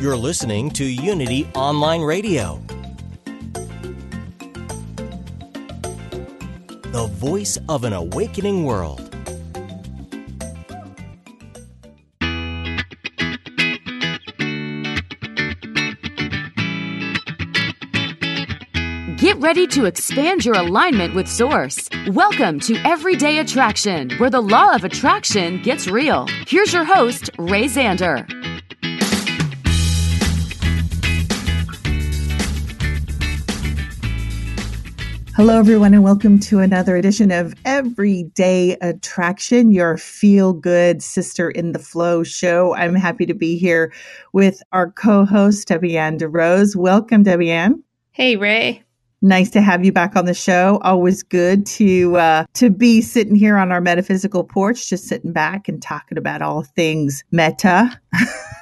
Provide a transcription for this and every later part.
You're listening to Unity Online Radio, the voice of an awakening world. Get ready to expand your alignment with Source. Welcome to Everyday Attraction, where the law of attraction gets real. Here's your host, Ray Zander. Hello, everyone, and welcome to another edition of Everyday Attraction, your feel good sister in the flow show. I'm happy to be here with our co host, Debbie Ann DeRose. Welcome, Debbie Ann. Hey, Ray. Nice to have you back on the show. Always good to uh, to be sitting here on our metaphysical porch, just sitting back and talking about all things meta.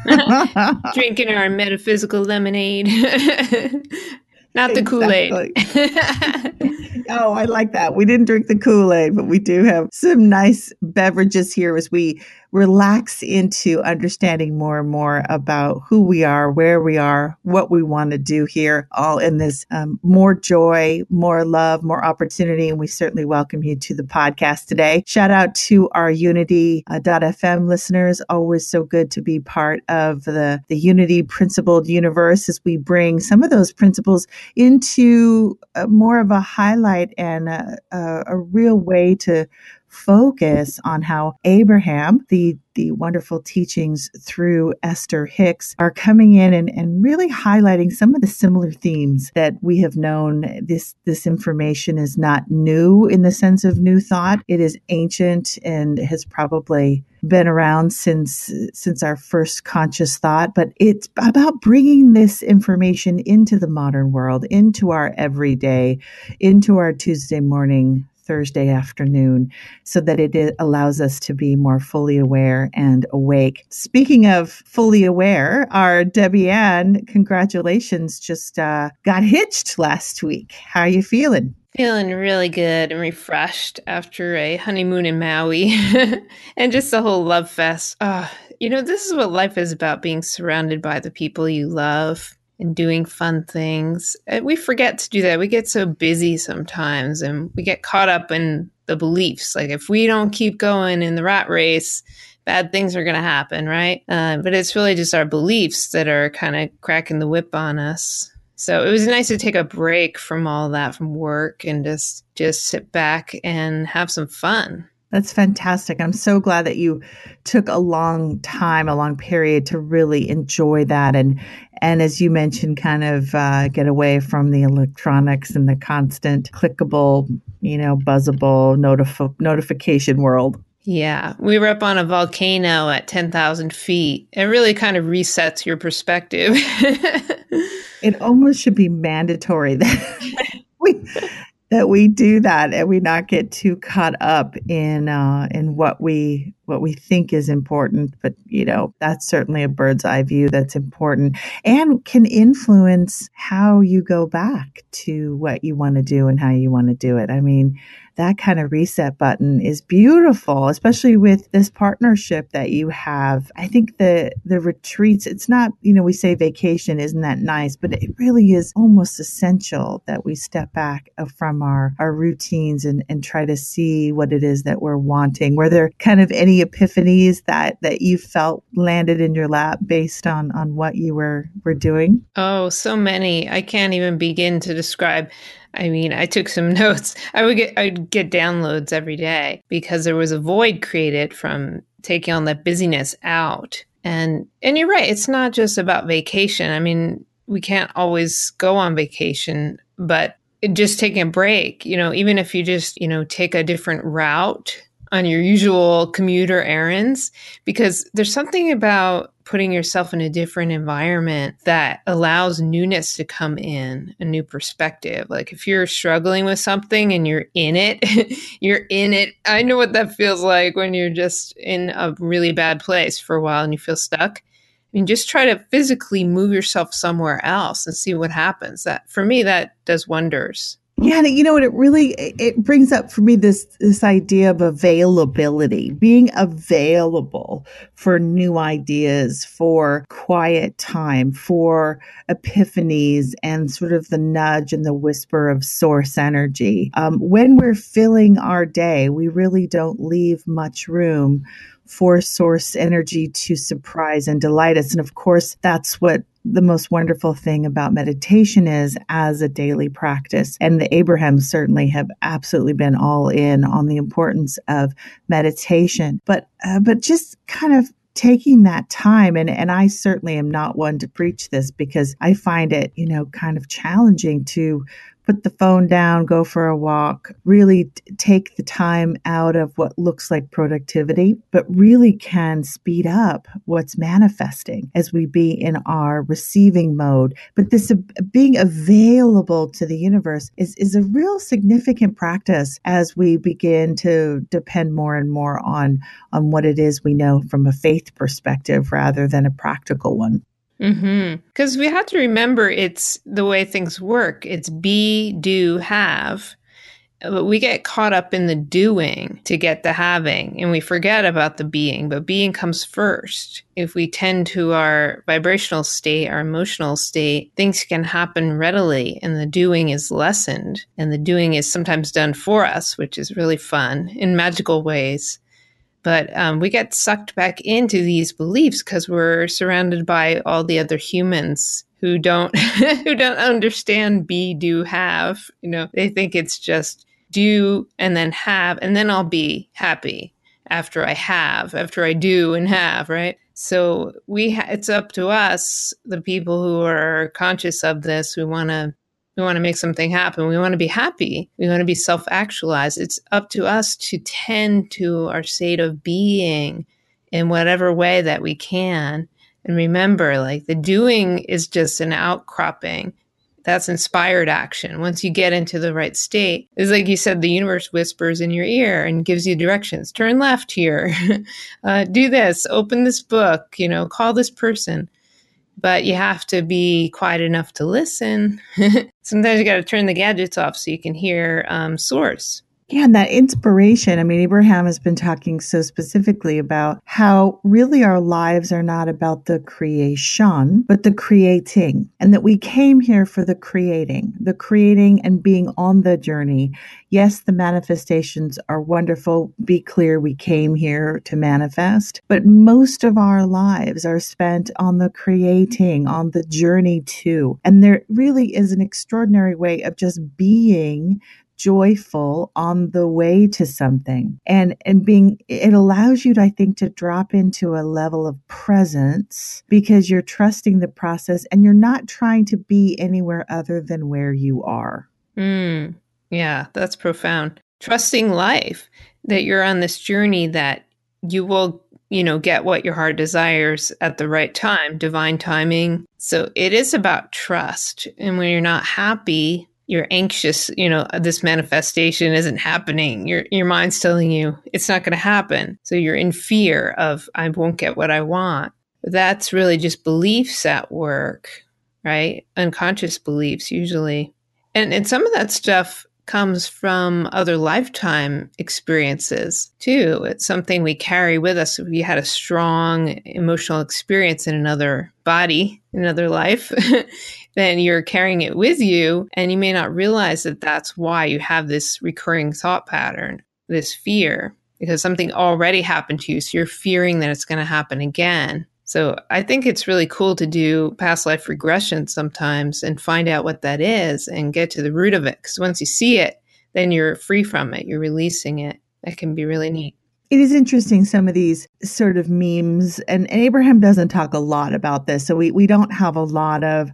Drinking our metaphysical lemonade. Not the Kool Aid. oh, I like that. We didn't drink the Kool Aid, but we do have some nice beverages here as we relax into understanding more and more about who we are, where we are, what we want to do here, all in this um, more joy, more love, more opportunity. And we certainly welcome you to the podcast today. Shout out to our Unity.fm uh, listeners. Always so good to be part of the, the Unity principled universe as we bring some of those principles into more of a highlight and a, a, a real way to focus on how Abraham, the the wonderful teachings through Esther Hicks are coming in and, and really highlighting some of the similar themes that we have known. This this information is not new in the sense of new thought. It is ancient and has probably been around since since our first conscious thought but it's about bringing this information into the modern world into our everyday into our tuesday morning Thursday afternoon so that it allows us to be more fully aware and awake. Speaking of fully aware, our Debbie Ann, congratulations, just uh, got hitched last week. How are you feeling? Feeling really good and refreshed after a honeymoon in Maui and just the whole love fest. Oh, you know, this is what life is about being surrounded by the people you love and doing fun things. We forget to do that. We get so busy sometimes and we get caught up in the beliefs. Like if we don't keep going in the rat race, bad things are going to happen, right? Uh, but it's really just our beliefs that are kind of cracking the whip on us. So it was nice to take a break from all that from work and just just sit back and have some fun. That's fantastic. I'm so glad that you took a long time, a long period to really enjoy that and and as you mentioned, kind of uh, get away from the electronics and the constant clickable, you know, buzzable notif- notification world. Yeah, we were up on a volcano at 10,000 feet. It really kind of resets your perspective. it almost should be mandatory that we that we do that and we not get too caught up in uh, in what we what we think is important. But you know, that's certainly a bird's eye view that's important and can influence how you go back to what you want to do and how you want to do it. I mean, that kind of reset button is beautiful, especially with this partnership that you have. I think the the retreats, it's not, you know, we say vacation, isn't that nice? But it really is almost essential that we step back uh, from our, our routines and, and try to see what it is that we're wanting. Were there kind of any epiphanies that, that you felt landed in your lap based on, on what you were, were doing? Oh, so many. I can't even begin to describe. I mean, I took some notes. I would get I'd get downloads every day because there was a void created from taking on that busyness out. And and you're right, it's not just about vacation. I mean, we can't always go on vacation, but just taking a break, you know, even if you just, you know, take a different route on your usual commuter errands because there's something about putting yourself in a different environment that allows newness to come in, a new perspective. Like if you're struggling with something and you're in it, you're in it. I know what that feels like when you're just in a really bad place for a while and you feel stuck. I mean, just try to physically move yourself somewhere else and see what happens. That for me, that does wonders. Yeah, and you know what? It really it brings up for me this this idea of availability, being available for new ideas, for quiet time, for epiphanies, and sort of the nudge and the whisper of source energy. Um, when we're filling our day, we really don't leave much room for source energy to surprise and delight us. And of course, that's what the most wonderful thing about meditation is as a daily practice. And the Abrahams certainly have absolutely been all in on the importance of meditation. But, uh, but just kind of taking that time and and I certainly am not one to preach this because I find it, you know, kind of challenging to put the phone down, go for a walk, really t- take the time out of what looks like productivity, but really can speed up what's manifesting as we be in our receiving mode. But this uh, being available to the universe is, is a real significant practice as we begin to depend more and more on, on what it is we know from a faith perspective rather than a practical one. Because mm-hmm. we have to remember it's the way things work. It's be, do, have. But we get caught up in the doing to get the having, and we forget about the being. But being comes first. If we tend to our vibrational state, our emotional state, things can happen readily, and the doing is lessened. And the doing is sometimes done for us, which is really fun in magical ways but um, we get sucked back into these beliefs because we're surrounded by all the other humans who don't who don't understand be do have you know? They think it's just do and then have and then i'll be happy after i have after i do and have right? So we ha- it's up to us the people who are conscious of this we want to we want to make something happen. We want to be happy. We want to be self actualized. It's up to us to tend to our state of being in whatever way that we can. And remember, like the doing is just an outcropping. That's inspired action. Once you get into the right state, it's like you said, the universe whispers in your ear and gives you directions. Turn left here. uh, do this. Open this book. You know, call this person but you have to be quiet enough to listen. Sometimes you got to turn the gadgets off so you can hear um, source. Yeah, and that inspiration. I mean, Abraham has been talking so specifically about how really our lives are not about the creation, but the creating, and that we came here for the creating, the creating and being on the journey. Yes, the manifestations are wonderful. Be clear, we came here to manifest, but most of our lives are spent on the creating, on the journey to. And there really is an extraordinary way of just being joyful on the way to something. And and being it allows you to, i think to drop into a level of presence because you're trusting the process and you're not trying to be anywhere other than where you are. Mm, yeah that's profound. Trusting life that you're on this journey that you will you know get what your heart desires at the right time divine timing. So it is about trust. And when you're not happy you're anxious, you know, this manifestation isn't happening. Your your mind's telling you it's not going to happen. So you're in fear of I won't get what I want. That's really just beliefs at work, right? Unconscious beliefs usually. And and some of that stuff comes from other lifetime experiences too. It's something we carry with us. We had a strong emotional experience in another body, in another life, then you're carrying it with you and you may not realize that that's why you have this recurring thought pattern, this fear, because something already happened to you. So you're fearing that it's going to happen again. So I think it's really cool to do past life regression sometimes and find out what that is and get to the root of it. Because once you see it, then you're free from it, you're releasing it. That can be really neat. It is interesting, some of these sort of memes, and, and Abraham doesn't talk a lot about this. So we, we don't have a lot of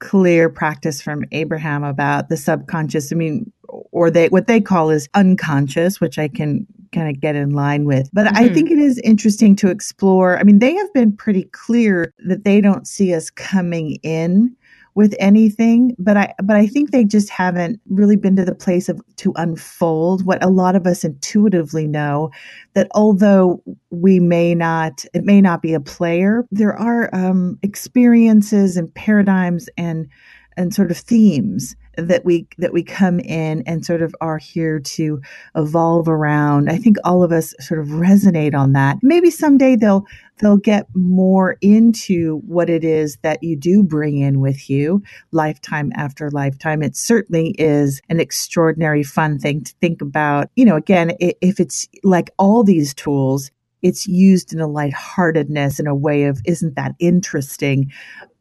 clear practice from Abraham about the subconscious. I mean, or they what they call is unconscious, which I can kind of get in line with. But mm-hmm. I think it is interesting to explore. I mean, they have been pretty clear that they don't see us coming in with anything but i but i think they just haven't really been to the place of to unfold what a lot of us intuitively know that although we may not it may not be a player there are um, experiences and paradigms and and sort of themes that we that we come in and sort of are here to evolve around. I think all of us sort of resonate on that. Maybe someday they'll they'll get more into what it is that you do bring in with you lifetime after lifetime. It certainly is an extraordinary fun thing to think about. You know, again, if it's like all these tools, it's used in a lightheartedness in a way of isn't that interesting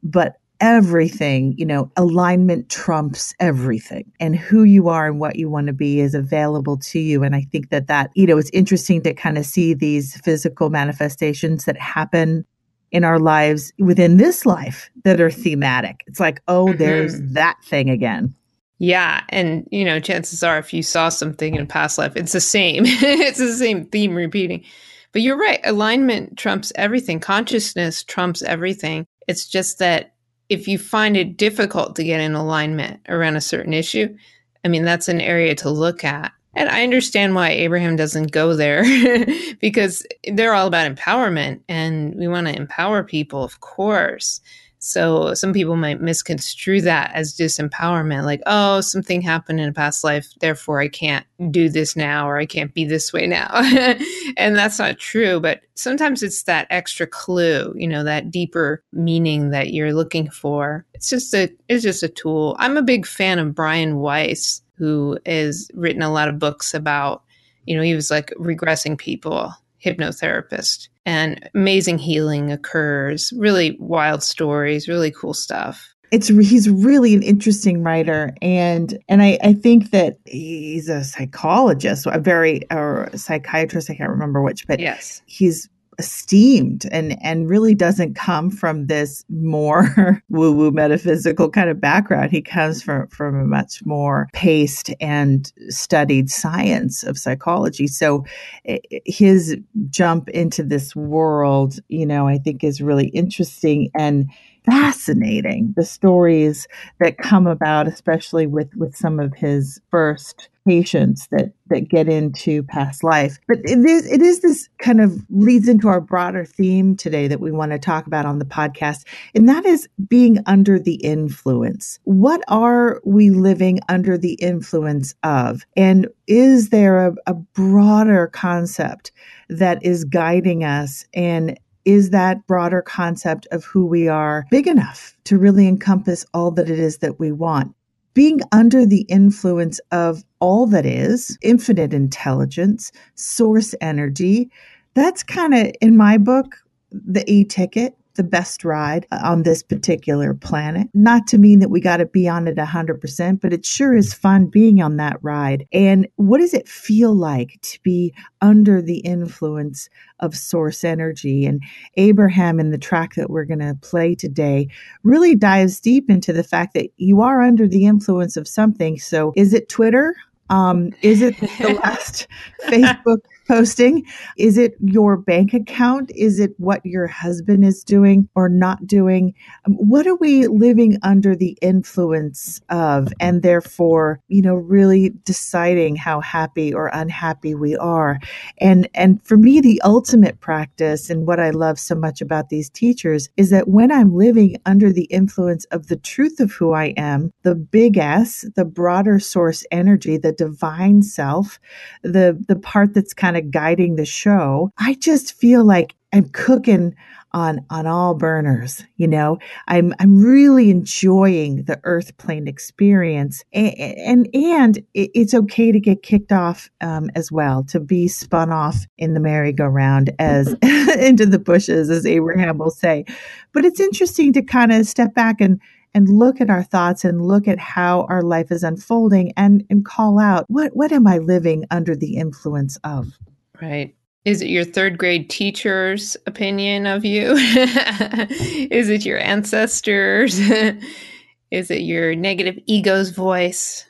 but everything, you know, alignment trumps everything. And who you are and what you want to be is available to you. And I think that that, you know, it's interesting to kind of see these physical manifestations that happen in our lives within this life that are thematic. It's like, oh, mm-hmm. there's that thing again. Yeah. And, you know, chances are if you saw something in a past life, it's the same. it's the same theme repeating. But you're right. Alignment trumps everything. Consciousness trumps everything. It's just that if you find it difficult to get in alignment around a certain issue, I mean, that's an area to look at. And I understand why Abraham doesn't go there because they're all about empowerment and we want to empower people, of course. So some people might misconstrue that as disempowerment, like, oh, something happened in a past life, therefore I can't do this now or I can't be this way now. and that's not true. But sometimes it's that extra clue, you know, that deeper meaning that you're looking for. It's just a it's just a tool. I'm a big fan of Brian Weiss, who has written a lot of books about, you know, he was like regressing people hypnotherapist. And amazing healing occurs really wild stories really cool stuff. It's he's really an interesting writer. And and I, I think that he's a psychologist a very or a psychiatrist i can't remember which but yes. he's esteemed and and really doesn't come from this more woo woo metaphysical kind of background. He comes from from a much more paced and studied science of psychology. So eh, his jump into this world you know i think is really interesting. And fascinating the stories that come about especially with with some of his first patients that that get into past life. But it is it is this kind of leads into our broader theme today that we want to talk about on the podcast and that is being under the influence. What are we living under the influence of? And is there a, a broader concept that is guiding us and is that broader concept of who we are big enough to really encompass all that it is that we want? Being under the influence of all that is, infinite intelligence, source energy, that's kind of, in my book, the e ticket the best ride on this particular planet. Not to mean that we got to be on it 100%, but it sure is fun being on that ride. And what does it feel like to be under the influence of source energy? And Abraham, in the track that we're going to play today, really dives deep into the fact that you are under the influence of something. So is it Twitter? Um, is it the last Facebook posting? Is it your bank account? Is it what your husband is doing or not doing? Um, what are we living under the influence of? And therefore, you know, really deciding how happy or unhappy we are. And, and for me, the ultimate practice and what I love so much about these teachers is that when I'm living under the influence of the truth of who I am, the big S, the broader source energy, the divine self, the, the part that's kind of of guiding the show, I just feel like I'm cooking on on all burners you know? I'm i'm really enjoying the earth plane experience and and, and it's okay to get kicked off um, as well to be spun off in the merry-go-round as into the bushes as abraham will say. But it's interesting to kind of step back and and look at our thoughts and look at how our life is unfolding and and call out what what am i living under the influence of Right. Is it your third grade teacher's opinion of you? Is it your ancestors? is it your negative ego's voice?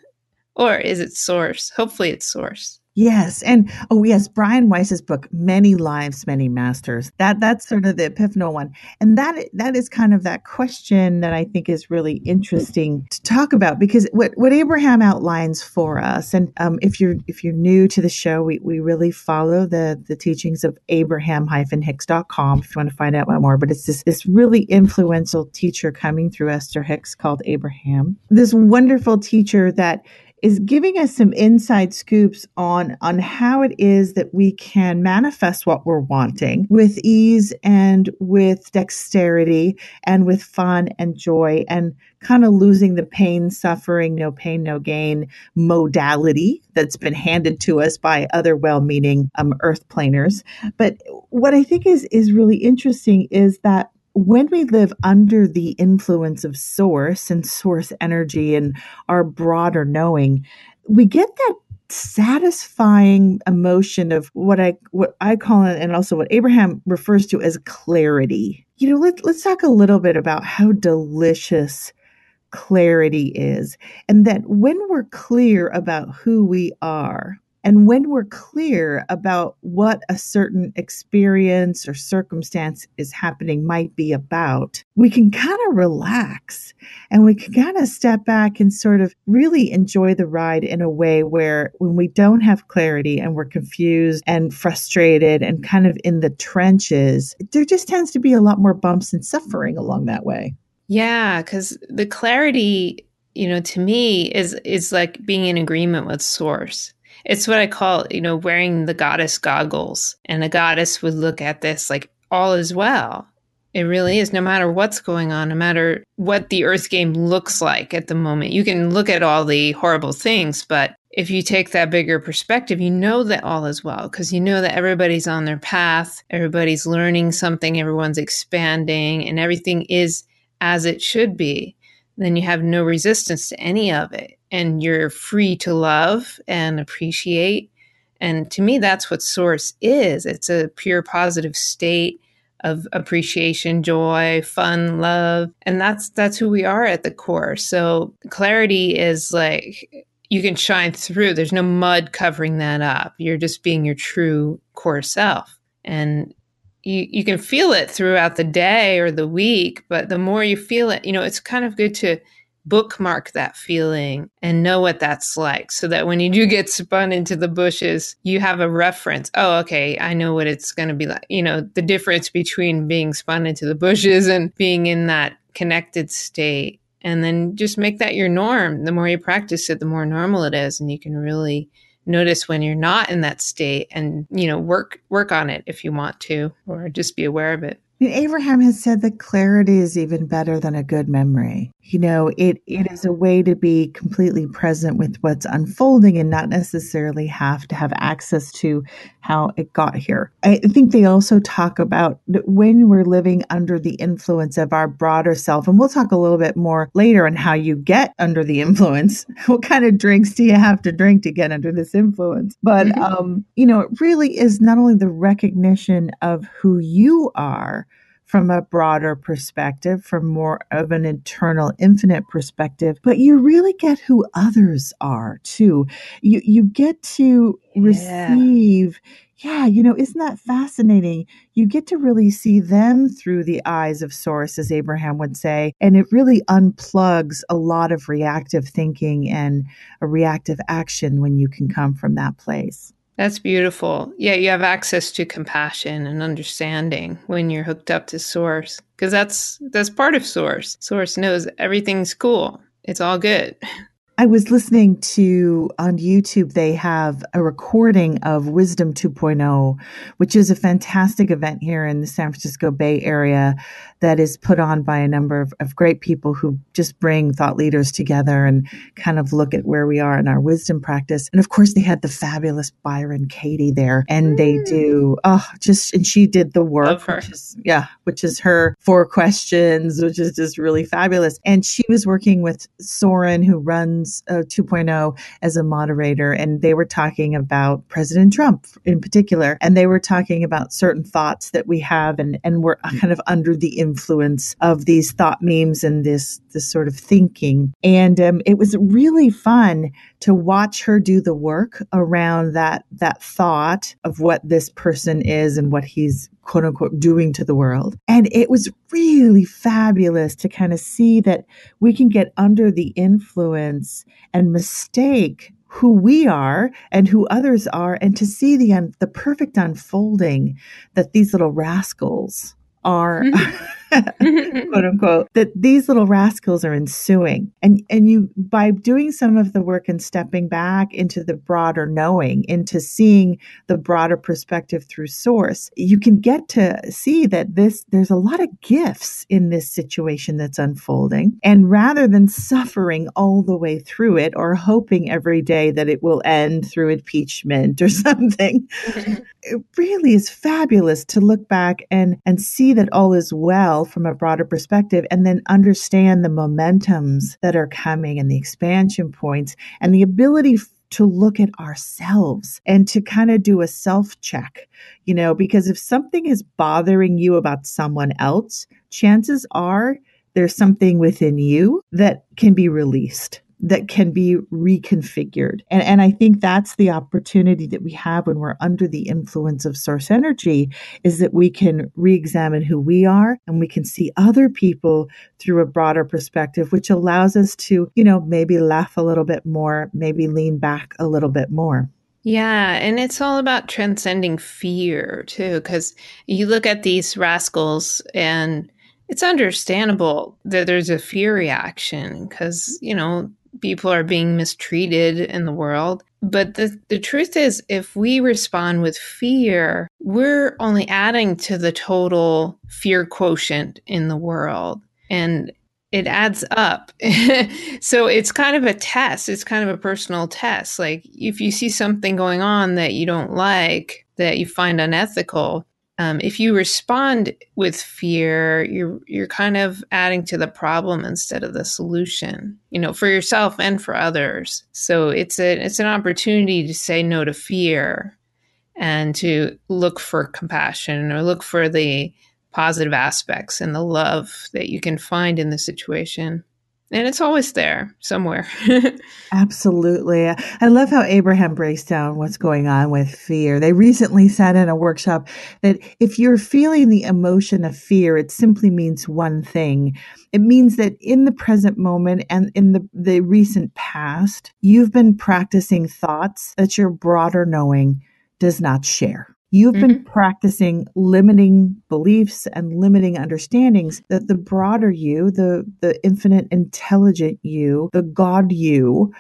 Or is it source? Hopefully it's source. Yes, and oh yes, Brian Weiss's book, "Many Lives, Many Masters." That that's sort of the epiphanal one, and that that is kind of that question that I think is really interesting to talk about because what what Abraham outlines for us, and um, if you're if you're new to the show, we we really follow the the teachings of Abraham-Hicks.com if you want to find out more. But it's this this really influential teacher coming through Esther Hicks called Abraham, this wonderful teacher that is giving us some inside scoops on on how it is that we can manifest what we're wanting with ease and with dexterity and with fun and joy and kind of losing the pain suffering no pain no gain modality that's been handed to us by other well-meaning um, earth planers. But what i think is is really interesting is that when we live under the influence of source and source energy and our broader knowing, we get that satisfying emotion of what I what I call it and also what Abraham refers to as clarity. You know, let, let's talk a little bit about how delicious clarity is and that when we're clear about who we are, and when we're clear about what a certain experience or circumstance is happening might be about, we can kind of relax and we can kind of step back and sort of really enjoy the ride in a way where when we don't have clarity and we're confused and frustrated and kind of in the trenches, there just tends to be a lot more bumps and suffering along that way. Yeah, because the clarity, you know, to me is is like being in agreement with source it's what I call, you know, wearing the goddess goggles. And a goddess would look at this like all is well. It really is, no matter what's going on, no matter what the Earth game looks like at the moment. You can look at all the horrible things, but if you take that bigger perspective, you know that all is well because you know that everybody's on their path, everybody's learning something, everyone's expanding, and everything is as it should be. Then you have no resistance to any of it and you're free to love and appreciate. And to me, that's what source is. It's a pure positive state of appreciation, joy, fun, love. And that's that's who we are at the core. So clarity is like you can shine through. There's no mud covering that up. You're just being your true core self. And you, you can feel it throughout the day or the week, but the more you feel it, you know, it's kind of good to bookmark that feeling and know what that's like so that when you do get spun into the bushes, you have a reference. Oh, okay, I know what it's going to be like. You know, the difference between being spun into the bushes and being in that connected state. And then just make that your norm. The more you practice it, the more normal it is. And you can really notice when you're not in that state and, you know, work work on it if you want to, or just be aware of it. Abraham has said that clarity is even better than a good memory you know it it is a way to be completely present with what's unfolding and not necessarily have to have access to how it got here. I think they also talk about when we're living under the influence of our broader self and we'll talk a little bit more later on how you get under the influence. What kind of drinks do you have to drink to get under this influence? But mm-hmm. um you know it really is not only the recognition of who you are from a broader perspective, from more of an internal, infinite perspective, but you really get who others are too. You you get to yeah. receive yeah, you know, isn't that fascinating? You get to really see them through the eyes of source, as Abraham would say, and it really unplugs a lot of reactive thinking and a reactive action when you can come from that place. That's beautiful. Yeah, you have access to compassion and understanding when you're hooked up to source because that's that's part of source. Source knows everything's cool. It's all good. I was listening to on YouTube, they have a recording of Wisdom 2.0, which is a fantastic event here in the San Francisco Bay Area that is put on by a number of, of great people who just bring thought leaders together and kind of look at where we are in our wisdom practice. And of course, they had the fabulous Byron Katie there, and mm. they do, oh, just, and she did the work, which is, yeah, which is her four questions, which is just really fabulous. And she was working with Soren, who runs Uh, 2.0 as a moderator, and they were talking about President Trump in particular, and they were talking about certain thoughts that we have, and and we're kind of under the influence of these thought memes and this this sort of thinking. And um, it was really fun to watch her do the work around that that thought of what this person is and what he's quote unquote doing to the world. And it was really fabulous to kind of see that we can get under the influence and mistake who we are and who others are and to see the un- the perfect unfolding that these little rascals are quote unquote. That these little rascals are ensuing. And and you by doing some of the work and stepping back into the broader knowing into seeing the broader perspective through source you can get to see that this there's a lot of gifts in this situation that's unfolding. And rather than suffering all the way through it or hoping every day that it will end through impeachment or something it really is fabulous to look back and and see that all is well from a broader perspective and then understand the momentums that are coming and the expansion points and the ability to look at ourselves and to kind of do a self check, you know, because if something is bothering you about someone else, chances are there's something within you that can be released that can be reconfigured. And, and I think that's the opportunity that we have when we're under the influence of source energy is that we can re-examine who we are and we can see other people through a broader perspective, which allows us to, you know, maybe laugh a little bit more, maybe lean back a little bit more. Yeah, and it's all about transcending fear too, because you look at these rascals and it's understandable that there's a fear reaction because, you know, people are being mistreated in the world. But the, the truth is, if we respond with fear, we're only adding to the total fear quotient in the world. And it adds up. so it's kind of a test. It's kind of a personal test. Like if you see something going on that you don't like, that you find unethical, um, if you respond with fear, you're you're kind of adding to the problem instead of the solution. You know, for yourself and for others. So it's a it's an opportunity to say no to fear, and to look for compassion or look for the positive aspects and the love that you can find in the situation and it's always there somewhere. Absolutely. I love how Abraham breaks down what's going on with fear. They recently said in a workshop that if you're feeling the emotion of fear, it simply means one thing. It means that in the present moment and in the, the recent past, you've been practicing thoughts that your broader knowing does not share. You've mm-hmm. been practicing limiting beliefs and limiting understandings that the broader you, the, the infinite intelligent you, the God you,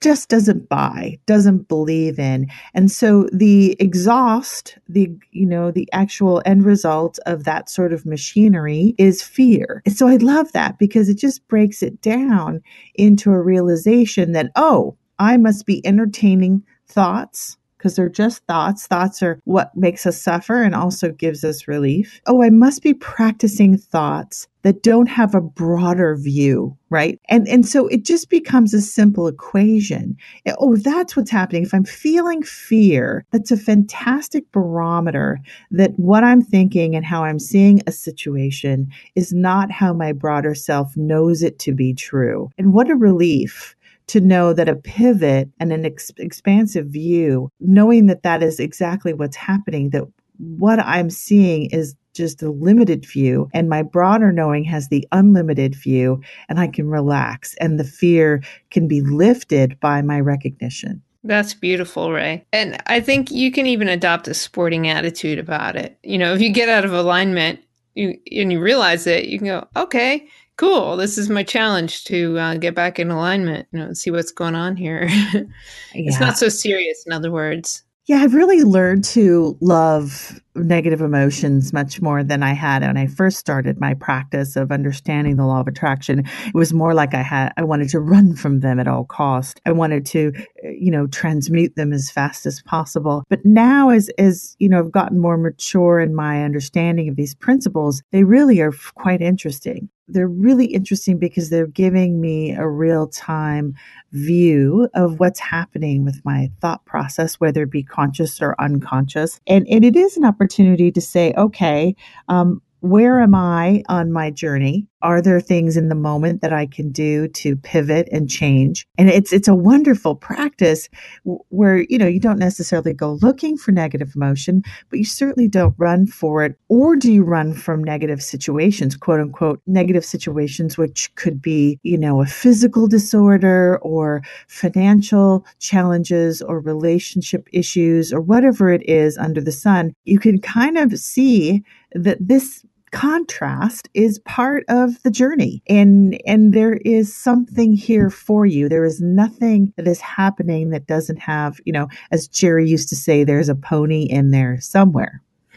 just doesn't buy, doesn't believe in. And so the exhaust, the, you know, the actual end result of that sort of machinery is fear. And so I love that because it just breaks it down into a realization that, oh, I must be entertaining thoughts because they're just thoughts. Thoughts are what makes us suffer and also gives us relief. Oh, I must be practicing thoughts that don't have a broader view, right? And and so it just becomes a simple equation. Oh, that's what's happening. If I'm feeling fear, that's a fantastic barometer that what I'm thinking and how I'm seeing a situation is not how my broader self knows it to be true. And what a relief to know that a pivot and an ex- expansive view, knowing that that is exactly what's happening, that what I'm seeing is just a limited view and my broader knowing has the unlimited view and I can relax and the fear can be lifted by my recognition. That's beautiful, Ray. And I think you can even adopt a sporting attitude about it. You know, if you get out of alignment you, and you realize it, you can go, okay, cool. This is my challenge to uh, get back in alignment, you know, see what's going on here. it's not so serious, in other words. Yeah, I've really learned to love negative emotions much more than I had when I first started my practice of understanding the law of attraction. It was more like I had I wanted to run from them at all cost. I wanted to, you know, transmute them as fast as possible. But now as as, you know, I've gotten more mature in my understanding of these principles, they really are quite interesting they're really interesting because they're giving me a real time view of what's happening with my thought process, whether it be conscious or unconscious. And, and it is an opportunity to say, okay, um, where am I on my journey? Are there things in the moment that I can do to pivot and change? And it's it's a wonderful practice where you know you don't necessarily go looking for negative emotion, but you certainly don't run for it. Or do you run from negative situations, quote unquote, negative situations, which could be you know a physical disorder or financial challenges or relationship issues or whatever it is under the sun. You can kind of see that this contrast is part of the journey. And and there is something here for you. There is nothing that is happening that doesn't have you know as jerry used to say there's a pony in there somewhere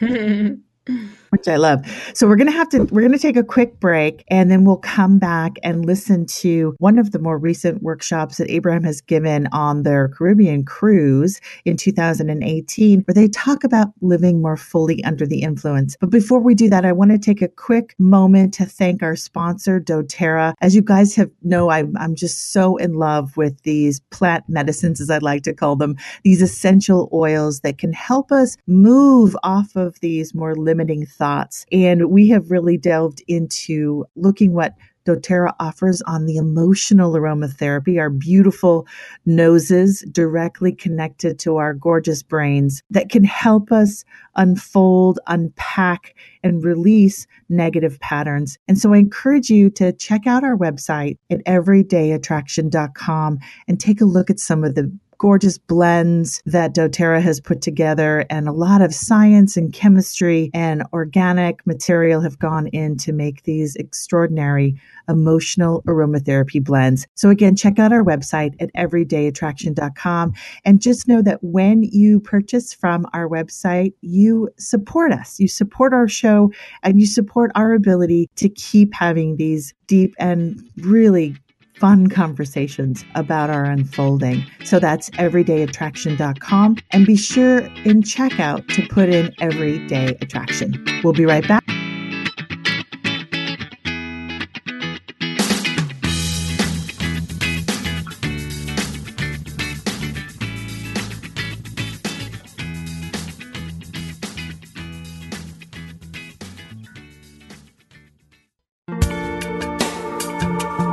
which I love. So we're going to have to, we're going to take a quick break and then we'll come back and listen to one of the more recent workshops that Abraham has given on their Caribbean cruise in 2018, where they talk about living more fully under the influence. But before we do that, I want to take a quick moment to thank our sponsor, doTERRA. As you guys have know, I'm, I'm just so in love with these plant medicines, as I like to call them, these essential oils that can help us move off of these more limiting thoughts. And we have really delved into looking what doTERRA offers on the emotional aromatherapy, our beautiful noses directly connected to our gorgeous brains that can help us unfold, unpack, and release negative patterns. And so I encourage you to check out our website at everydayattraction.com and take a look at some of the gorgeous blends that doTERRA has put together and a lot of science and chemistry and organic material have gone in to make these extraordinary emotional aromatherapy blends. So again, check out our website at everydayattraction.com and just know that when you purchase from our website, you support us. You support our show and you support our ability to keep having these deep and really fun conversations about our unfolding. So that's everydayattraction.com and be sure in checkout to put in everyday attraction. We'll be right back.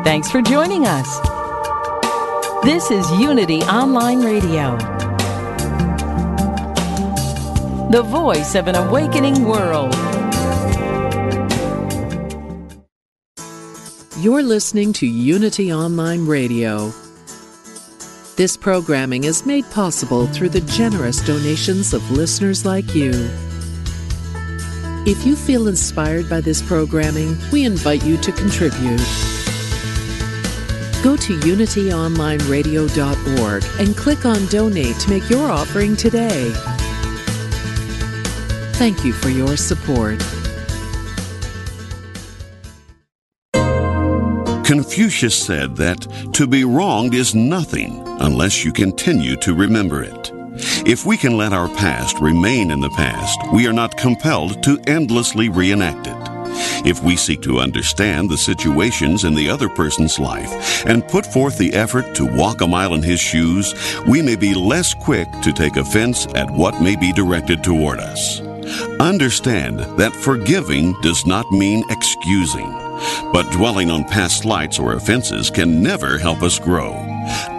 Thanks for joining us. This is Unity Online Radio, the voice of an awakening world. You're listening to Unity Online Radio. This programming is made possible through the generous donations of listeners like you. If you feel inspired by this programming, we invite you to contribute. Go to unityonlineradio.org and click on Donate to make your offering today. Thank you for your support. Confucius said that to be wronged is nothing unless you continue to remember it. If we can let our past remain in the past, we are not compelled to endlessly reenact it. If we seek to understand the situations in the other person's life and put forth the effort to walk a mile in his shoes, we may be less quick to take offense at what may be directed toward us. Understand that forgiving does not mean excusing, but dwelling on past slights or offenses can never help us grow.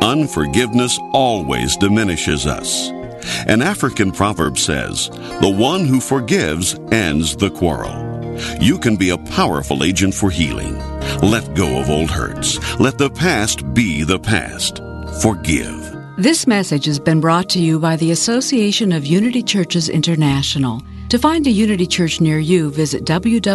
Unforgiveness always diminishes us. An African proverb says, The one who forgives ends the quarrel. You can be a powerful agent for healing. Let go of old hurts. Let the past be the past. Forgive. This message has been brought to you by the Association of Unity Churches International. To find a Unity Church near you, visit www.unity.org.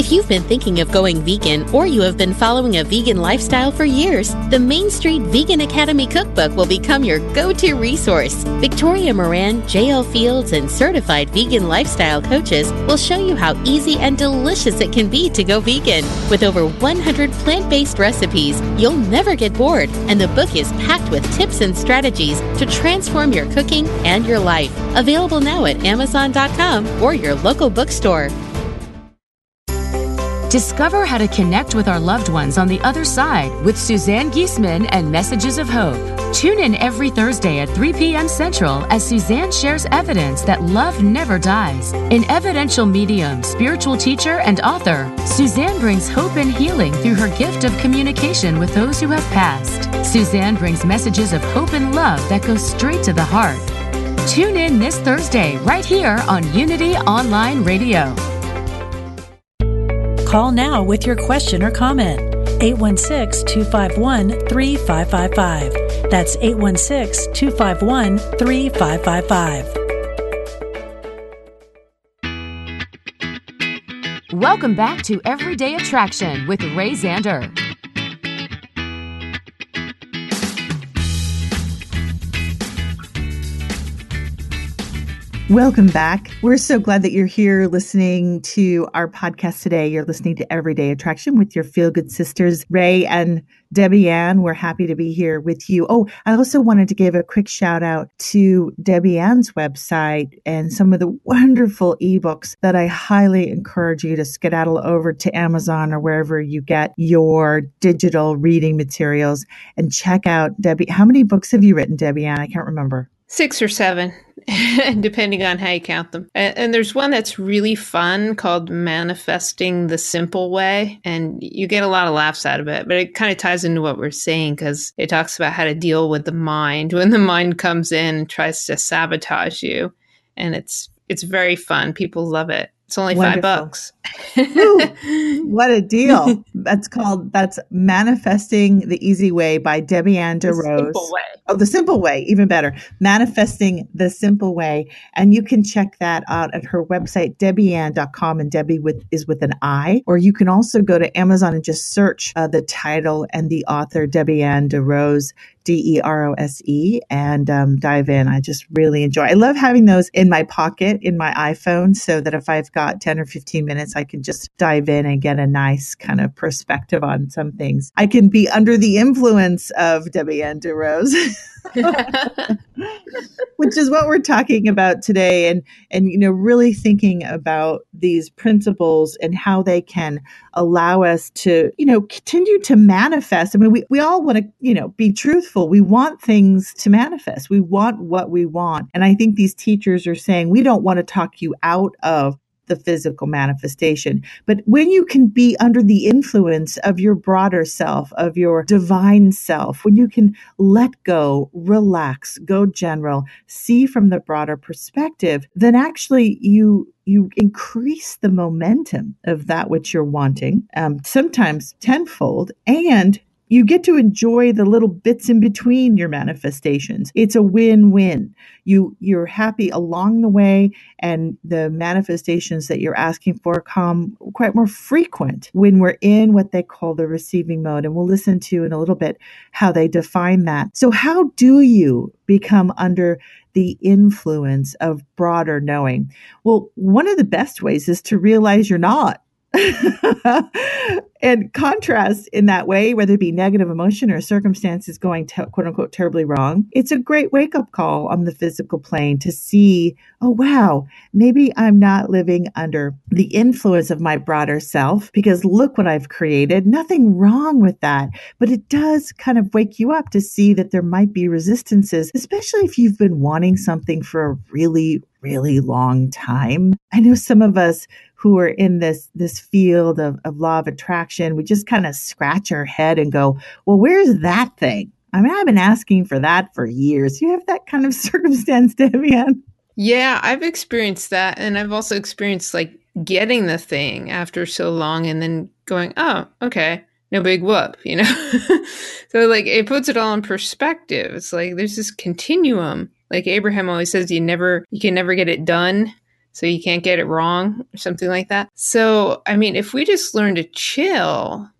If you've been thinking of going vegan or you have been following a vegan lifestyle for years, the Main Street Vegan Academy Cookbook will become your go to resource. Victoria Moran, JL Fields, and certified vegan lifestyle coaches will show you how easy and delicious it can be to go vegan. With over 100 plant based recipes, you'll never get bored, and the book is packed with tips and strategies to transform your cooking and your life. Available now at Amazon.com or your local bookstore. Discover how to connect with our loved ones on the other side with Suzanne Giesemann and Messages of Hope. Tune in every Thursday at 3 p.m. Central as Suzanne shares evidence that love never dies. An evidential medium, spiritual teacher, and author, Suzanne brings hope and healing through her gift of communication with those who have passed. Suzanne brings messages of hope and love that go straight to the heart. Tune in this Thursday right here on Unity Online Radio. Call now with your question or comment. 816 251 3555. That's 816 251 3555. Welcome back to Everyday Attraction with Ray Zander. Welcome back. We're so glad that you're here listening to our podcast today. You're listening to Everyday Attraction with your feel good sisters, Ray and Debbie Ann. We're happy to be here with you. Oh, I also wanted to give a quick shout out to Debbie Ann's website and some of the wonderful ebooks that I highly encourage you to skedaddle over to Amazon or wherever you get your digital reading materials and check out Debbie. How many books have you written, Debbie Ann? I can't remember. Six or seven, depending on how you count them. And, and, there's one that's really fun called Manifesting the Simple Way. And you get a lot of laughs out of it, but it kind of ties into what we're saying because it talks about how to deal with the mind when the mind comes in and tries to sabotage you. And it's it's very fun. People love it. It's only Wonderful. five bucks. what a deal. That's called, that's Manifesting the Easy Way by Debbie Ann DeRose. Oh, The Simple Way, even better. Manifesting the Simple Way. And you can check that out at her website, debbieann.com. And Debbie with, is with an I. Or you can also go to Amazon and just search uh, the title and the author, Debbie Ann DeRose. D E R O S E and um, dive in. I just really enjoy. I love having those in my pocket in my iPhone so that if I've got 10 or 15 minutes, I can just dive in and get a nice kind of perspective on some things. I can be under the influence of Debbie Ann DeRose. which is what we're talking about today and and you know really thinking about these principles and how they can allow us to you know continue to manifest. I mean we, we all want to you know be truthful. We want things to manifest. We want what we want. And i think these teachers are saying we don't want to talk you out of the physical manifestation. But when you can be under the influence of your broader self, of your divine self, when you can let go, relax, go general, see from the broader perspective, then actually you you increase the momentum of that which you're wanting, um, sometimes tenfold, and you get to enjoy the little bits in between your manifestations. It's a win-win. You you're happy along the way and the manifestations that you're asking for come quite more frequent when we're in what they call the receiving mode and we'll listen to in a little bit how they define that. So how do you become under the influence of broader knowing? Well, one of the best ways is to realize you're not and contrast in that way, whether it be negative emotion or circumstances going te- quote unquote terribly wrong, it's a great wake up call on the physical plane to see, oh wow, maybe I'm not living under the influence of my broader self because look what I've created. Nothing wrong with that, but it does kind of wake you up to see that there might be resistances, especially if you've been wanting something for a really, really long time. I know some of us who are in this this field of, of law of attraction, we just kind of scratch our head and go, well, where's that thing? I mean, I've been asking for that for years. You have that kind of circumstance, Debbie Ann? Yeah, I've experienced that. And I've also experienced like getting the thing after so long and then going, oh, okay, no big whoop, you know? so, like, it puts it all in perspective. It's like there's this continuum. Like Abraham always says, you never, you can never get it done so you can't get it wrong or something like that. So, I mean, if we just learn to chill,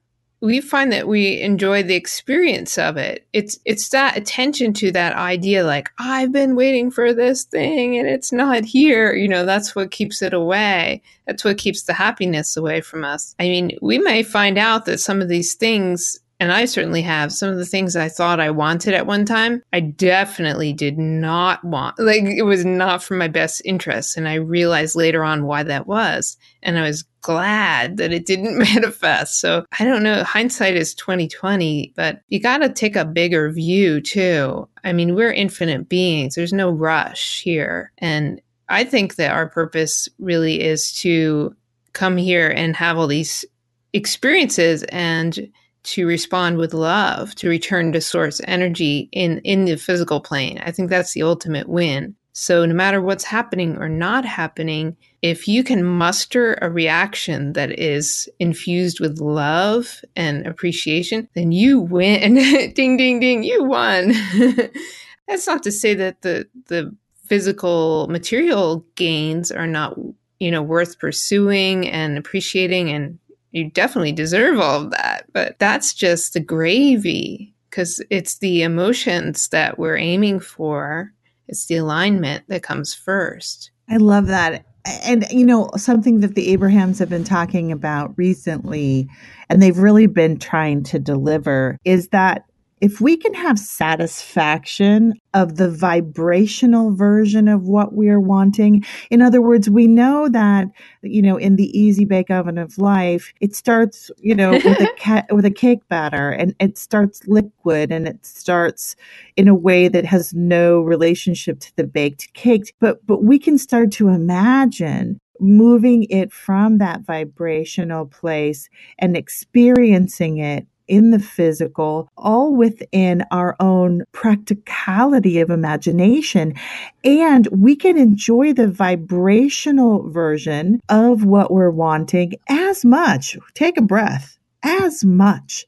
we find that we enjoy the experience of it. It's it's that attention to that idea like I've been waiting for this thing and it's not here. You know, that's what keeps it away. That's what keeps the happiness away from us. I mean, we may find out that some of these things and I certainly have some of the things I thought I wanted at one time. I definitely did not want, like, it was not for my best interest. And I realized later on why that was. And I was glad that it didn't manifest. So I don't know. Hindsight is 2020, but you got to take a bigger view too. I mean, we're infinite beings. There's no rush here. And I think that our purpose really is to come here and have all these experiences and to respond with love, to return to source energy in, in the physical plane. I think that's the ultimate win. So, no matter what's happening or not happening, if you can muster a reaction that is infused with love and appreciation, then you win. ding, ding, ding, you won. That's not to say that the, the physical material gains are not, you know, worth pursuing and appreciating and you definitely deserve all of that. But that's just the gravy because it's the emotions that we're aiming for. It's the alignment that comes first. I love that. And, you know, something that the Abrahams have been talking about recently, and they've really been trying to deliver, is that if we can have satisfaction of the vibrational version of what we're wanting, in other words, we know that, you know, in the easy bake oven of life, it starts, you know, with a ca- with a cake batter and it starts liquid and it starts in a way that has no relationship to the baked cake. But, but we can start to imagine moving it from that vibrational place and experiencing it in the physical, all within our own practicality of imagination. And we can enjoy the vibrational version of what we're wanting as much. Take a breath, as much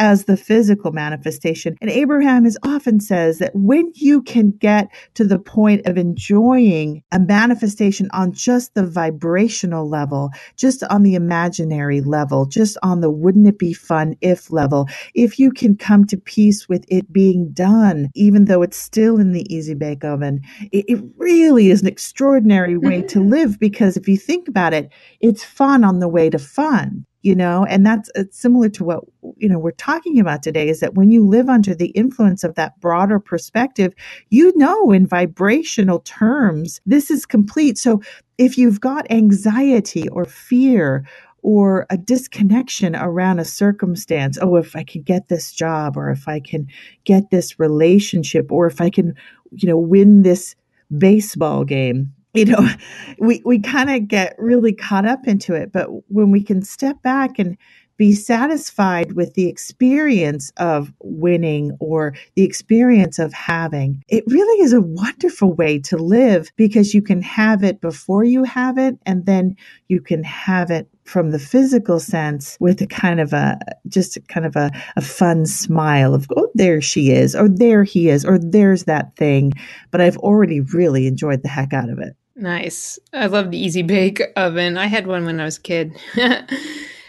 as the physical manifestation. And Abraham is often says that when you can get to the point of enjoying a manifestation on just the vibrational level, just on the imaginary level, just on the wouldn't it be fun if level, if you can come to peace with it being done, even though it's still in the easy bake oven, it, it really is an extraordinary way to mm-hmm. live because if you think about it, it's fun on the way to fun you know and that's similar to what you know we're talking about today is that when you live under the influence of that broader perspective you know in vibrational terms this is complete. So if you've got anxiety or fear or a disconnection around a circumstance oh if i can get this job or if i can get this relationship or if i can you know win this baseball game you know, we, we kind of get really caught up into it. But when we can step back and be satisfied with the experience of winning or the experience of having, it really is a wonderful way to live because you can have it before you have it, and then you can have it from the physical sense with a kind of a just kind of a, a fun smile of oh there she is or there he is or there's that thing but i've already really enjoyed the heck out of it Nice. I love the easy bake oven. I had one when I was a kid.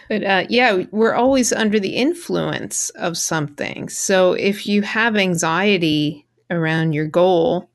but uh, yeah, we're always under the influence of something. So if you have anxiety around your goal,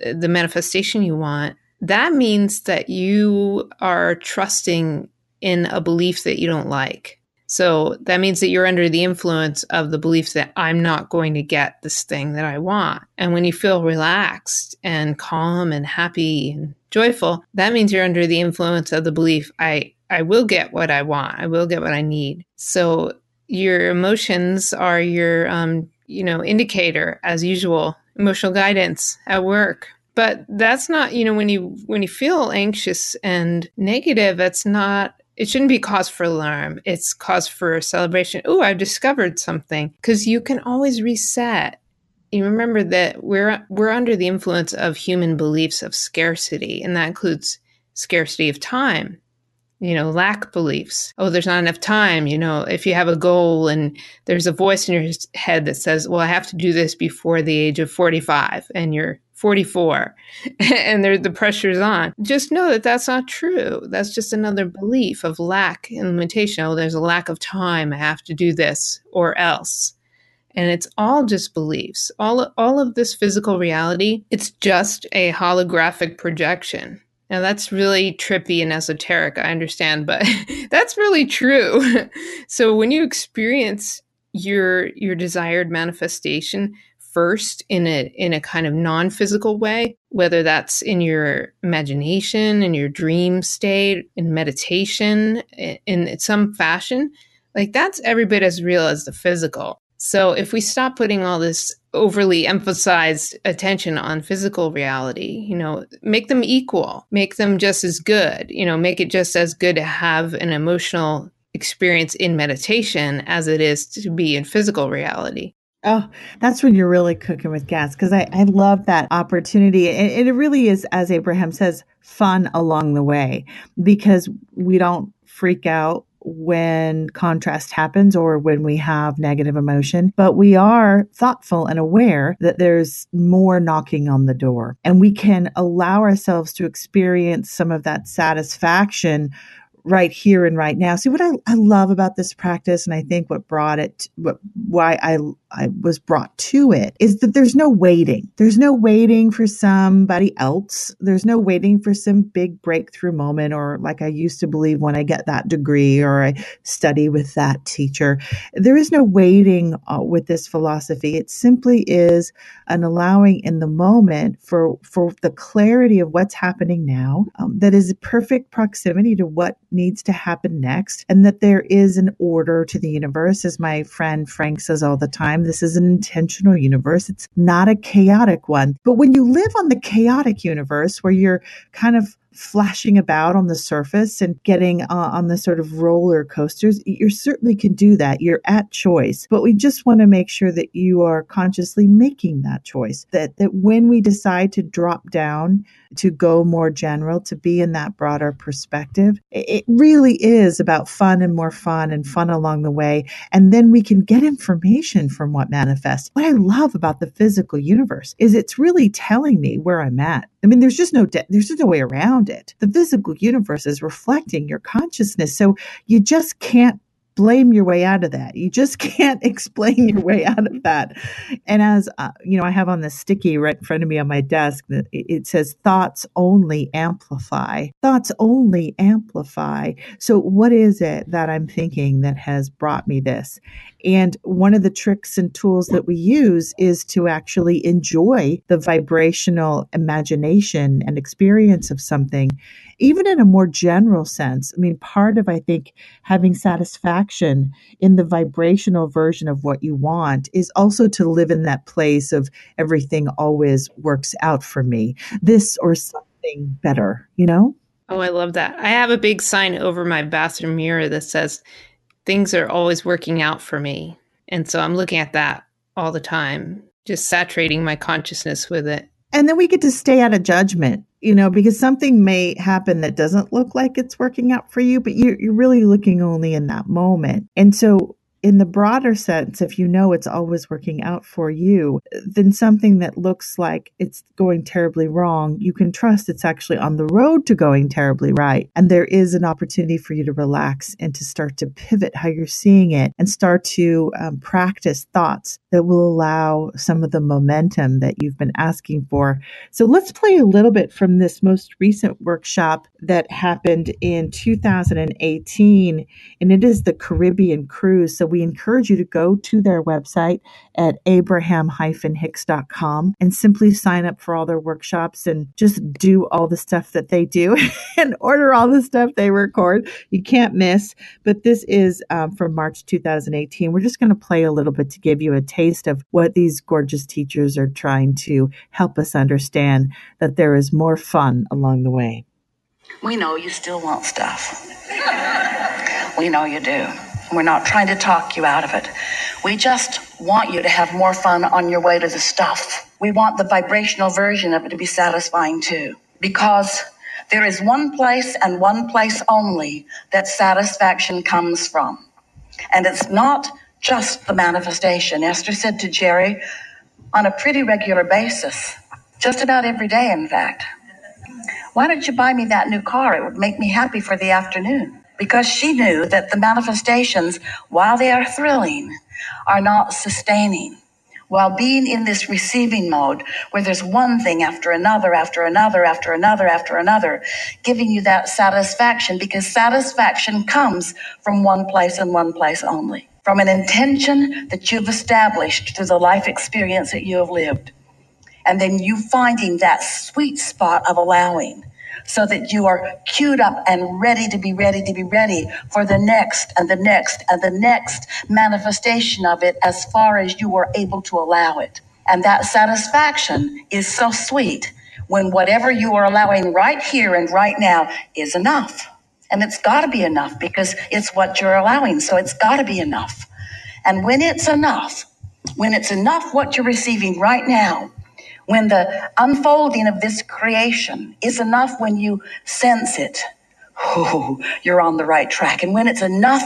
the manifestation you want, that means that you are trusting in a belief that you don't like. So that means that you're under the influence of the belief that I'm not going to get this thing that I want. And when you feel relaxed and calm and happy and joyful, that means you're under the influence of the belief I I will get what I want. I will get what I need. So your emotions are your um, you know, indicator as usual, emotional guidance at work. But that's not, you know, when you when you feel anxious and negative, that's not it shouldn't be cause for alarm. It's cause for celebration. Oh, I've discovered something because you can always reset. You remember that we're we're under the influence of human beliefs of scarcity, and that includes scarcity of time. You know, lack beliefs. Oh, there's not enough time. You know, if you have a goal and there's a voice in your head that says, "Well, I have to do this before the age of 45," and you're 44 and the pressure's on. Just know that that's not true. That's just another belief of lack and limitation. Oh, there's a lack of time. I have to do this or else. And it's all just beliefs. All, all of this physical reality, it's just a holographic projection. Now that's really trippy and esoteric, I understand, but that's really true. so when you experience your your desired manifestation, first in a in a kind of non-physical way whether that's in your imagination in your dream state in meditation in some fashion like that's every bit as real as the physical. So if we stop putting all this overly emphasized attention on physical reality you know make them equal make them just as good you know make it just as good to have an emotional experience in meditation as it is to be in physical reality Oh, that's when you're really cooking with gas because I, I love that opportunity. And, it really is, as Abraham says, fun along the way because we don't freak out when contrast happens or when we have negative emotion, but we are thoughtful and aware that there's more knocking on the door and we can allow ourselves to experience some of that satisfaction right here and right now. See what I, I love about this practice, and I think what brought it, what why I I was brought to it is that there's no waiting. There's no waiting for somebody else. There's no waiting for some big breakthrough moment or like I used to believe when I get that degree or I study with that teacher. There is no waiting uh, with this philosophy. It simply is an allowing in the moment for for the clarity of what's happening now um, that is a perfect proximity to what needs to happen next and that there is an order to the universe as my friend Frank says all the time time. This is an intentional universe. It's not a chaotic one. But when you live on the chaotic universe where you're kind of flashing about on the surface and getting uh, on the sort of roller coasters, you certainly can do that. You're at choice, but we just want to make sure that you are consciously making that choice. That that when we decide to drop down to go more general, to be in that broader perspective. It really is about fun and more fun and fun along the way. And then we can get information from what manifests. What I love about the physical universe is it's really telling me where I'm at. I mean, there's just no de- there's just no way around it. The physical universe is reflecting your consciousness, so you just can't blame your way out of that. You just can't explain your way out of that. And as uh, you know, I have on the sticky right in front of me on my desk that it says thoughts only amplify. Thoughts only amplify. So what is it that I'm thinking that has brought me this? And one of the tricks and tools that we use is to actually enjoy the vibrational imagination and experience of something even in a more general sense. I mean, part of, I think, having satisfaction in the vibrational version of what you want is also to live in that place of everything always works out for me, this or something better, you know? Oh, I love that. I have a big sign over my bathroom mirror that says, things are always working out for me. And so I'm looking at that all the time, just saturating my consciousness with it. And then we get to stay out of judgment you know, because something may happen that doesn't look like it's working out for you, but you're, you're really looking only in that moment. And so in the broader sense, if you know it's always working out for you, then something that looks like it's going terribly wrong, you can trust it's actually on the road to going terribly right. And there is an opportunity for you to relax and to start to pivot how you're seeing it and start to um, practice thoughts that will allow some of the momentum that you've been asking for. So let's play a little bit from this most recent workshop that happened in 2018, and it is the Caribbean Cruise. So we encourage you to go to their website at abraham-hicks.com and simply sign up for all their workshops and just do all the stuff that they do and order all the stuff they record. You can't miss. But this is um, from March 2018. We're just going to play a little bit to give you a taste of what these gorgeous teachers are trying to help us understand that there is more fun along the way. We know you still want stuff. we know you do. We're not trying to talk you out of it. We just want you to have more fun on your way to the stuff. We want the vibrational version of it to be satisfying too. Because there is one place and one place only that satisfaction comes from. And it's not just the manifestation. Esther said to Jerry, on a pretty regular basis, Just about every day, in fact. Why don't you buy me that new car? It would make me happy for the afternoon. Because she knew that the manifestations, while they are thrilling, are not sustaining while being in this receiving mode where there's one thing after another, after another, after another, after another, giving you that satisfaction because satisfaction comes from one place and one place only. From an intention that you've established through the life experience that you have lived. And then you finding that sweet spot of allowing so that you are queued up and ready to be ready to be ready for the next and the next and the next manifestation of it as far as you are able to allow it. And that satisfaction is so sweet when whatever you are allowing right here and right now is enough. And it's got to be enough because it's what you're allowing. So it's got to be enough. And when it's enough, when it's enough what you're receiving right now, when the unfolding of this creation is enough when you sense it, oh, you're on the right track. And when it's enough,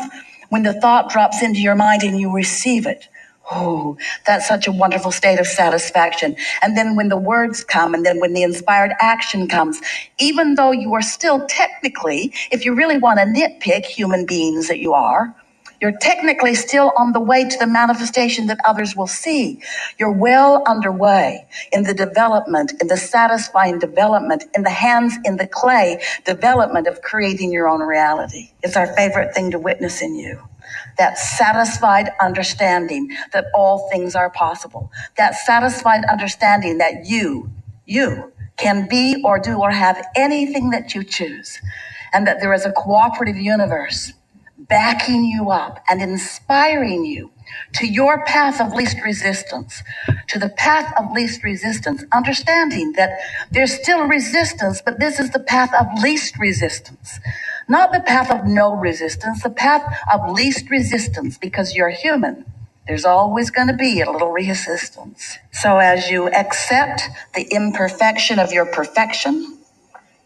when the thought drops into your mind and you receive it, Oh, that's such a wonderful state of satisfaction. And then when the words come and then when the inspired action comes, even though you are still technically, if you really want to nitpick human beings that you are, you're technically still on the way to the manifestation that others will see. You're well underway in the development, in the satisfying development, in the hands in the clay development of creating your own reality. It's our favorite thing to witness in you. That satisfied understanding that all things are possible. That satisfied understanding that you, you can be or do or have anything that you choose. And that there is a cooperative universe backing you up and inspiring you to your path of least resistance, to the path of least resistance, understanding that there's still resistance, but this is the path of least resistance. Not the path of no resistance, the path of least resistance, because you're human. There's always going to be a little resistance. So as you accept the imperfection of your perfection,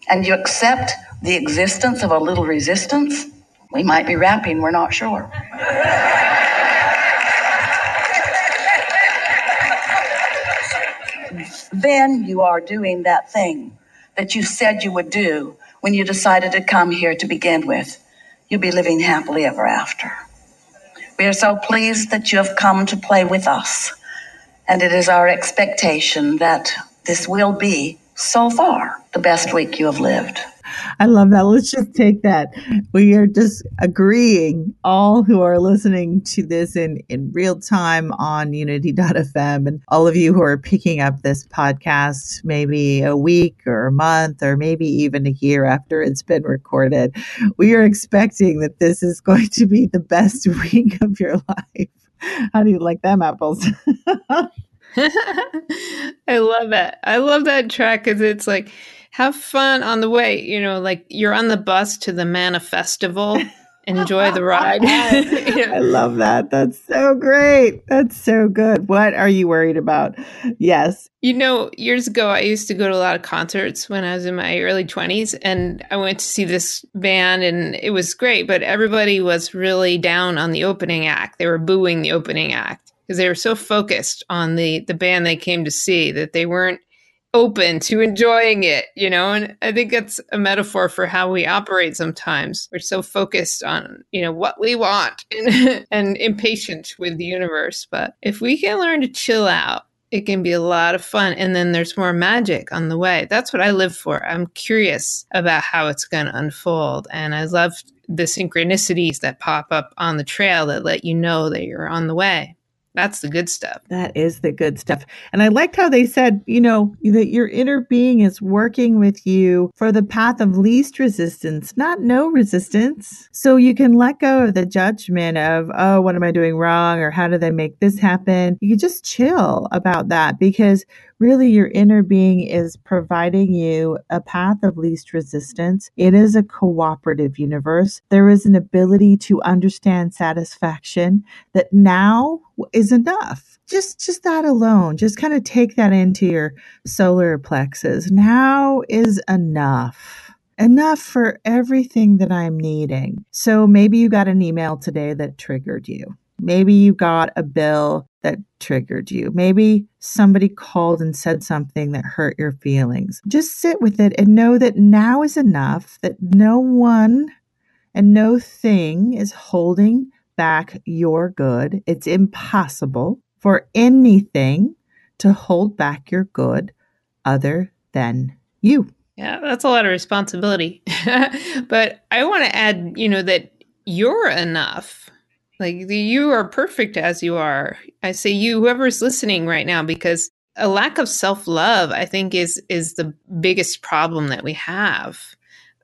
and you accept the existence of a little resistance, we might be rapping, we're not sure. then you are doing that thing that you said you would do when you decided to come here to begin with. You'll be living happily ever after. We are so pleased that you have come to play with us. And it is our expectation that this will be, so far, the best week you have lived. I love that. Let's just take that. We are just agreeing, all who are listening to this in, in real time on unity.fm, and all of you who are picking up this podcast maybe a week or a month or maybe even a year after it's been recorded. We are expecting that this is going to be the best week of your life. How do you like them apples? I love it. I love that track because it's like, have fun on the way. You know, like you're on the bus to the Manifestival. Enjoy the ride. I love that. That's so great. That's so good. What are you worried about? Yes. You know, years ago, I used to go to a lot of concerts when I was in my early 20s, and I went to see this band, and it was great, but everybody was really down on the opening act. They were booing the opening act because they were so focused on the the band they came to see that they weren't open to enjoying it, you know? And I think that's a metaphor for how we operate sometimes. We're so focused on, you know, what we want and, and impatient with the universe. But if we can learn to chill out, it can be a lot of fun. And then there's more magic on the way. That's what I live for. I'm curious about how it's going to unfold. And I love the synchronicities that pop up on the trail that let you know that you're on the way. That's the good stuff. That is the good stuff. And I liked how they said, you know, that your inner being is working with you for the path of least resistance, not no resistance. So you can let go of the judgment of, oh, what am I doing wrong? Or how did I make this happen? You just chill about that because really your inner being is providing you a path of least resistance. It is a cooperative universe. There is an ability to understand satisfaction that now is enough. Just just that alone, just kind of take that into your solar plexus. Now is enough enough for everything that I'm needing. So maybe you got an email today that triggered you. Maybe you got a bill that triggered you. Maybe somebody called and said something that hurt your feelings. Just sit with it and know that now is enough, that no one and no thing is holding back your good. It's impossible for anything to hold back your good other than you. Yeah, that's a lot of responsibility. but I want to add, you know, that you're enough. Like you are perfect as you are. I say you, whoever's listening right now, because a lack of self-love, I think, is is the biggest problem that we have.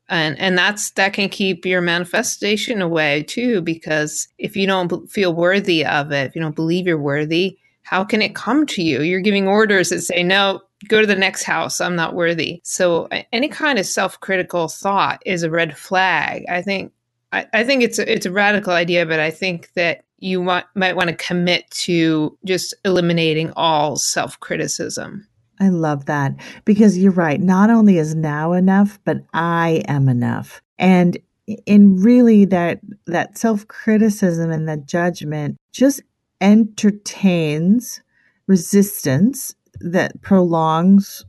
And and that's that can keep your manifestation away too, because if you don't feel worthy of it, if you don't believe you're worthy, how can it come to you? You're giving orders that say, no, go to the next house. I'm not worthy. So any kind of self-critical thought is a red flag. I think I, I think it's a, it's a radical idea, but I think that you want, might want to commit to just eliminating all self criticism. I love that because you're right. Not only is now enough, but I am enough. And in really that that self criticism and that judgment just entertains resistance that prolongs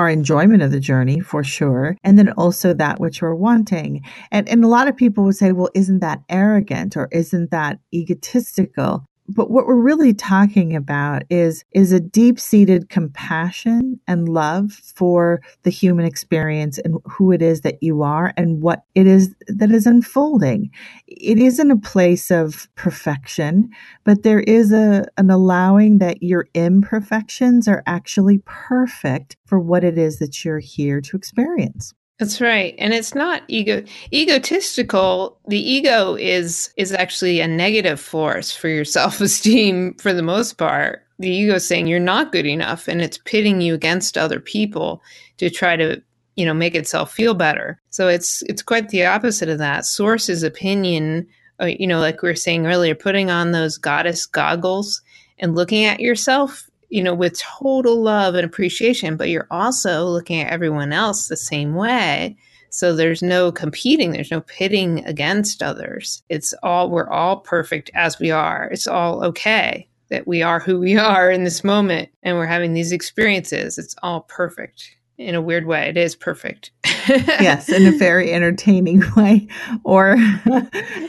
our enjoyment of the journey for sure and then also that which we're wanting. And and a lot of people would say well isn't that arrogant or isn't that egotistical but what we're really talking about is is a deep-seated compassion and love for the human experience and who it is that you are and what it is that is unfolding. It isn't a place of perfection but there is a an allowing that your imperfections are actually perfect for what it is that you're here to experience that's right. And it's not ego egotistical. The ego is is actually a negative force for your self-esteem for the most part. The ego is saying you're not good enough and it's pitting you against other people to try to, you know, make itself feel better. So it's it's quite the opposite of that. Source's opinion, uh, you know, like we were saying earlier, putting on those goddess goggles and looking at yourself you know, with total love and appreciation, but you're also looking at everyone else the same way. So there's no competing, there's no pitting against others. It's all, we're all perfect as we are. It's all okay that we are who we are in this moment and we're having these experiences. It's all perfect in a weird way. It is perfect. yes, in a very entertaining way. Or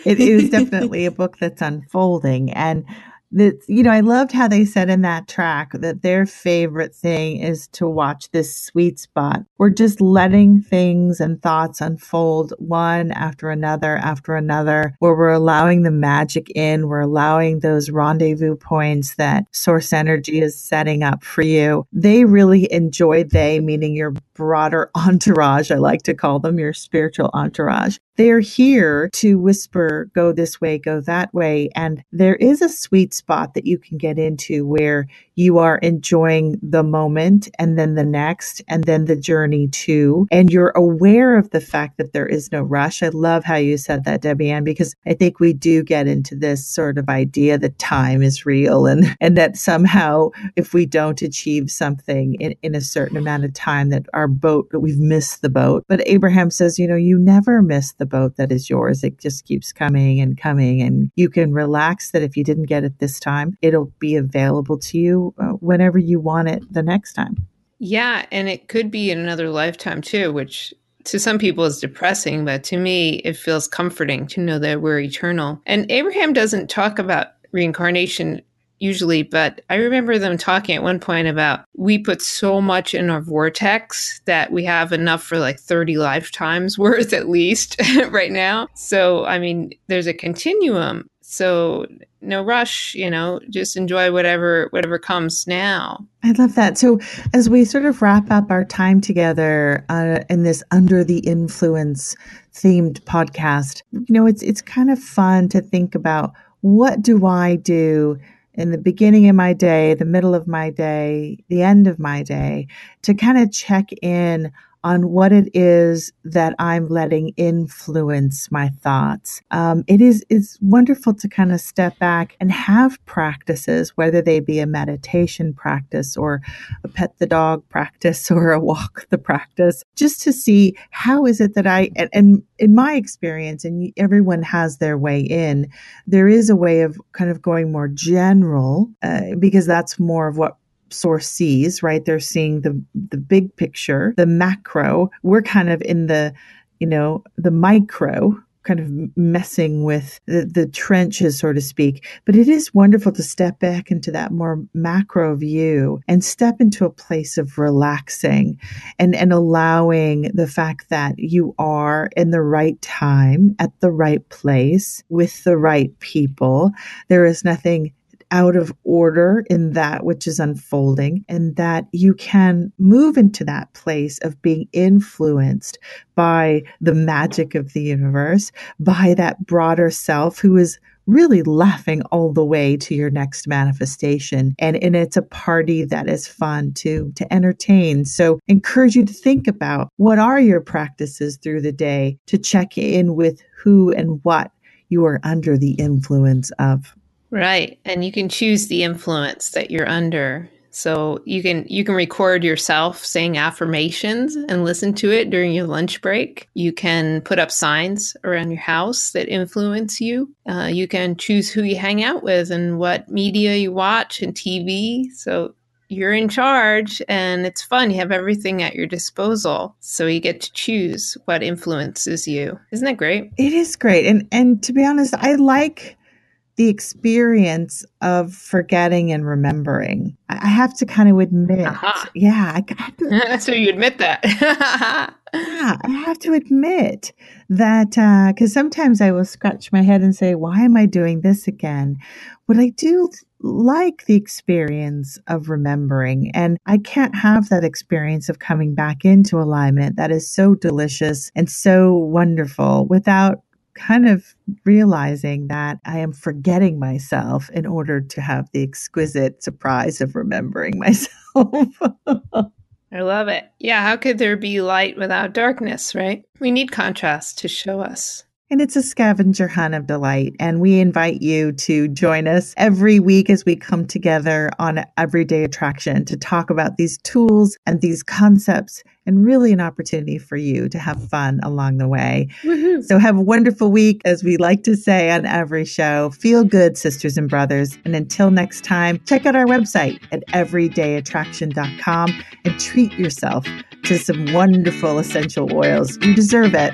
it is definitely a book that's unfolding. And that you know i loved how they said in that track that their favorite thing is to watch this sweet spot. We're just letting things and thoughts unfold one after another after another where we're allowing the magic in. We're allowing those rendezvous points that source energy is setting up for you. They really enjoy they meaning your broader entourage i like to call them your spiritual entourage. They're here to whisper, go this way, go that way. And there is a sweet spot that you can get into where you are enjoying the moment and then the next and then the journey too. And you're aware of the fact that there is no rush. I love how you said that, Debbie Ann, because I think we do get into this sort of idea that time is real and, and that somehow if we don't achieve something in, in a certain amount of time that our boat, that we've missed the boat. But Abraham says, you know, you never miss the boat that is yours. It just keeps coming and coming. And you can relax that if you didn't get it this time, it'll be available to you uh, whenever you want it the next time. Yeah. And it could be in another lifetime too, which to some people is depressing, but to me, it feels comforting to know that we're eternal. And Abraham doesn't talk about reincarnation usually, but I remember them talking at one point about we put so much in our vortex that we have enough for like 30 lifetimes worth at least right now. So, I mean, there's a continuum. So, no rush, you know, just enjoy whatever whatever comes now. I love that. So, as we sort of wrap up our time together uh, in this under the influence themed podcast, you know, it's it's kind of fun to think about what do I do in the beginning of my day, the middle of my day, the end of my day, to kind of check in on what it is that I'm letting influence my thoughts. Um, it is it's wonderful to kind of step back and have practices, whether they be a meditation practice or a pet the dog practice or a walk the practice, just to see how is it that I and, and in my experience, and everyone has their way in, there is a way of kind of going more general uh, because that's more of what source sees, right? They're seeing the the big picture, the macro. We're kind of in the, you know, the micro kind of messing with the, the trenches, so to speak. But it is wonderful to step back into that more macro view and step into a place of relaxing and, and allowing the fact that you are in the right time at the right place with the right people. There is nothing out of order in that which is unfolding, and that you can move into that place of being influenced by the magic of the universe, by that broader self who is really laughing all the way to your next manifestation. And, and it's a party that is fun to to entertain. So encourage you to think about what are your practices through the day to check in with who and what you are under the influence of Right. And you can choose the influence that you're under. So you can you can record yourself saying affirmations and listen to it during your lunch break. You can put up signs around your house that influence you. Uh, you can choose who you hang out with and what media you watch and TV. So you're in charge and it's fun. You have everything at your disposal. So you get to choose what influences you. Isn't that great? It is great. And and to be honest, I like the experience of forgetting and remembering. I have to kind of admit, uh-huh. yeah, to, so you admit that. yeah, I have to admit that because uh, sometimes I will scratch my head and say, "Why am I doing this again?" But I do like the experience of remembering, and I can't have that experience of coming back into alignment that is so delicious and so wonderful without kind of realizing that I am forgetting myself in order to have the exquisite surprise of remembering myself. I love it. Yeah, how could there be light without darkness, right? We need contrast to show us. And it's a scavenger hunt of delight. And we invite you to join us every week as we come together on Everyday Attraction to talk about these tools and these concepts and really an opportunity for you to have fun along the way. Woo-hoo. So have a wonderful week, as we like to say on every show. Feel good, sisters and brothers. And until next time, check out our website at everydayattraction.com and treat yourself to some wonderful essential oils. You deserve it.